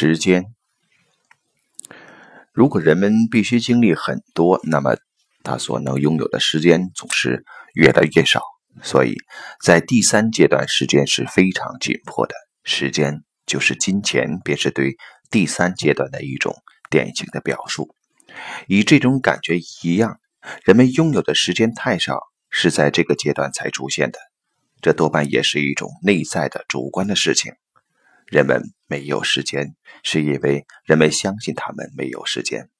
时间，如果人们必须经历很多，那么他所能拥有的时间总是越来越少。所以在第三阶段，时间是非常紧迫的。时间就是金钱，便是对第三阶段的一种典型的表述。与这种感觉一样，人们拥有的时间太少，是在这个阶段才出现的。这多半也是一种内在的主观的事情。人们没有时间，是因为人们相信他们没有时间，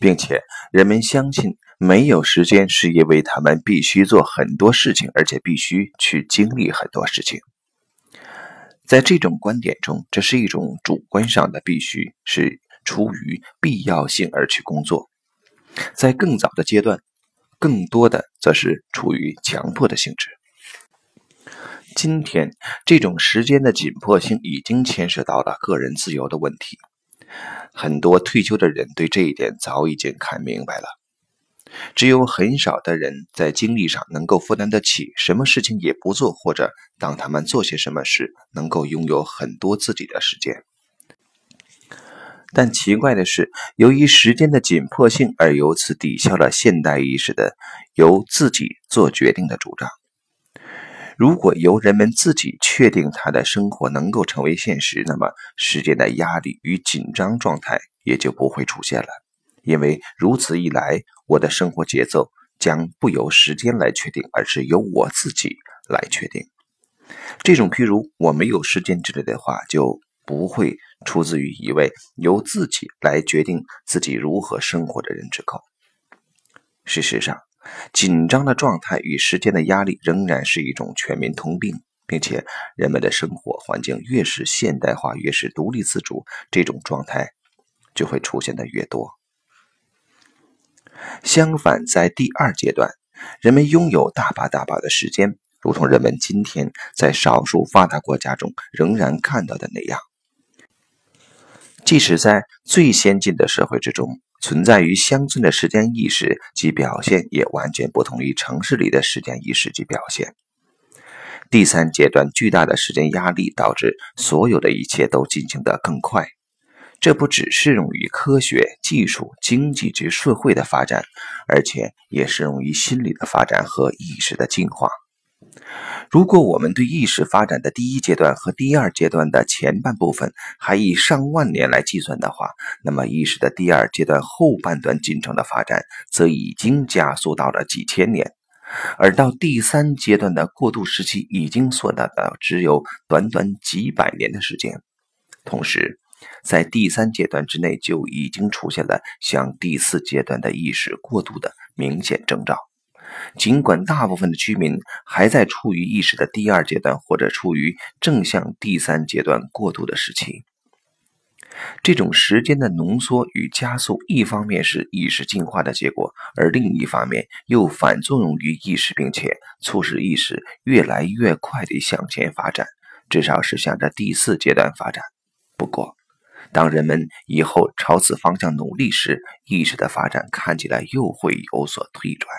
并且人们相信没有时间，是因为他们必须做很多事情，而且必须去经历很多事情。在这种观点中，这是一种主观上的必须，是出于必要性而去工作。在更早的阶段，更多的则是处于强迫的性质。今天，这种时间的紧迫性已经牵涉到了个人自由的问题。很多退休的人对这一点早已经看明白了。只有很少的人在精力上能够负担得起，什么事情也不做，或者当他们做些什么时，能够拥有很多自己的时间。但奇怪的是，由于时间的紧迫性，而由此抵消了现代意识的由自己做决定的主张。如果由人们自己确定他的生活能够成为现实，那么时间的压力与紧张状态也就不会出现了。因为如此一来，我的生活节奏将不由时间来确定，而是由我自己来确定。这种譬如“我没有时间”之类的话，就不会出自于一位由自己来决定自己如何生活的人之口。事实上。紧张的状态与时间的压力仍然是一种全民通病，并且人们的生活环境越是现代化，越是独立自主，这种状态就会出现的越多。相反，在第二阶段，人们拥有大把大把的时间，如同人们今天在少数发达国家中仍然看到的那样。即使在最先进的社会之中。存在于乡村的时间意识及表现，也完全不同于城市里的时间意识及表现。第三阶段巨大的时间压力导致所有的一切都进行得更快。这不只适用于科学技术、经济及社会的发展，而且也适用于心理的发展和意识的进化。如果我们对意识发展的第一阶段和第二阶段的前半部分还以上万年来计算的话，那么意识的第二阶段后半段进程的发展则已经加速到了几千年，而到第三阶段的过渡时期已经缩短到只有短短几百年的时间。同时，在第三阶段之内就已经出现了向第四阶段的意识过渡的明显征兆。尽管大部分的居民还在处于意识的第二阶段，或者处于正向第三阶段过渡的时期，这种时间的浓缩与加速，一方面是意识进化的结果，而另一方面又反作用于意识，并且促使意识越来越快地向前发展，至少是向着第四阶段发展。不过，当人们以后朝此方向努力时，意识的发展看起来又会有所退转。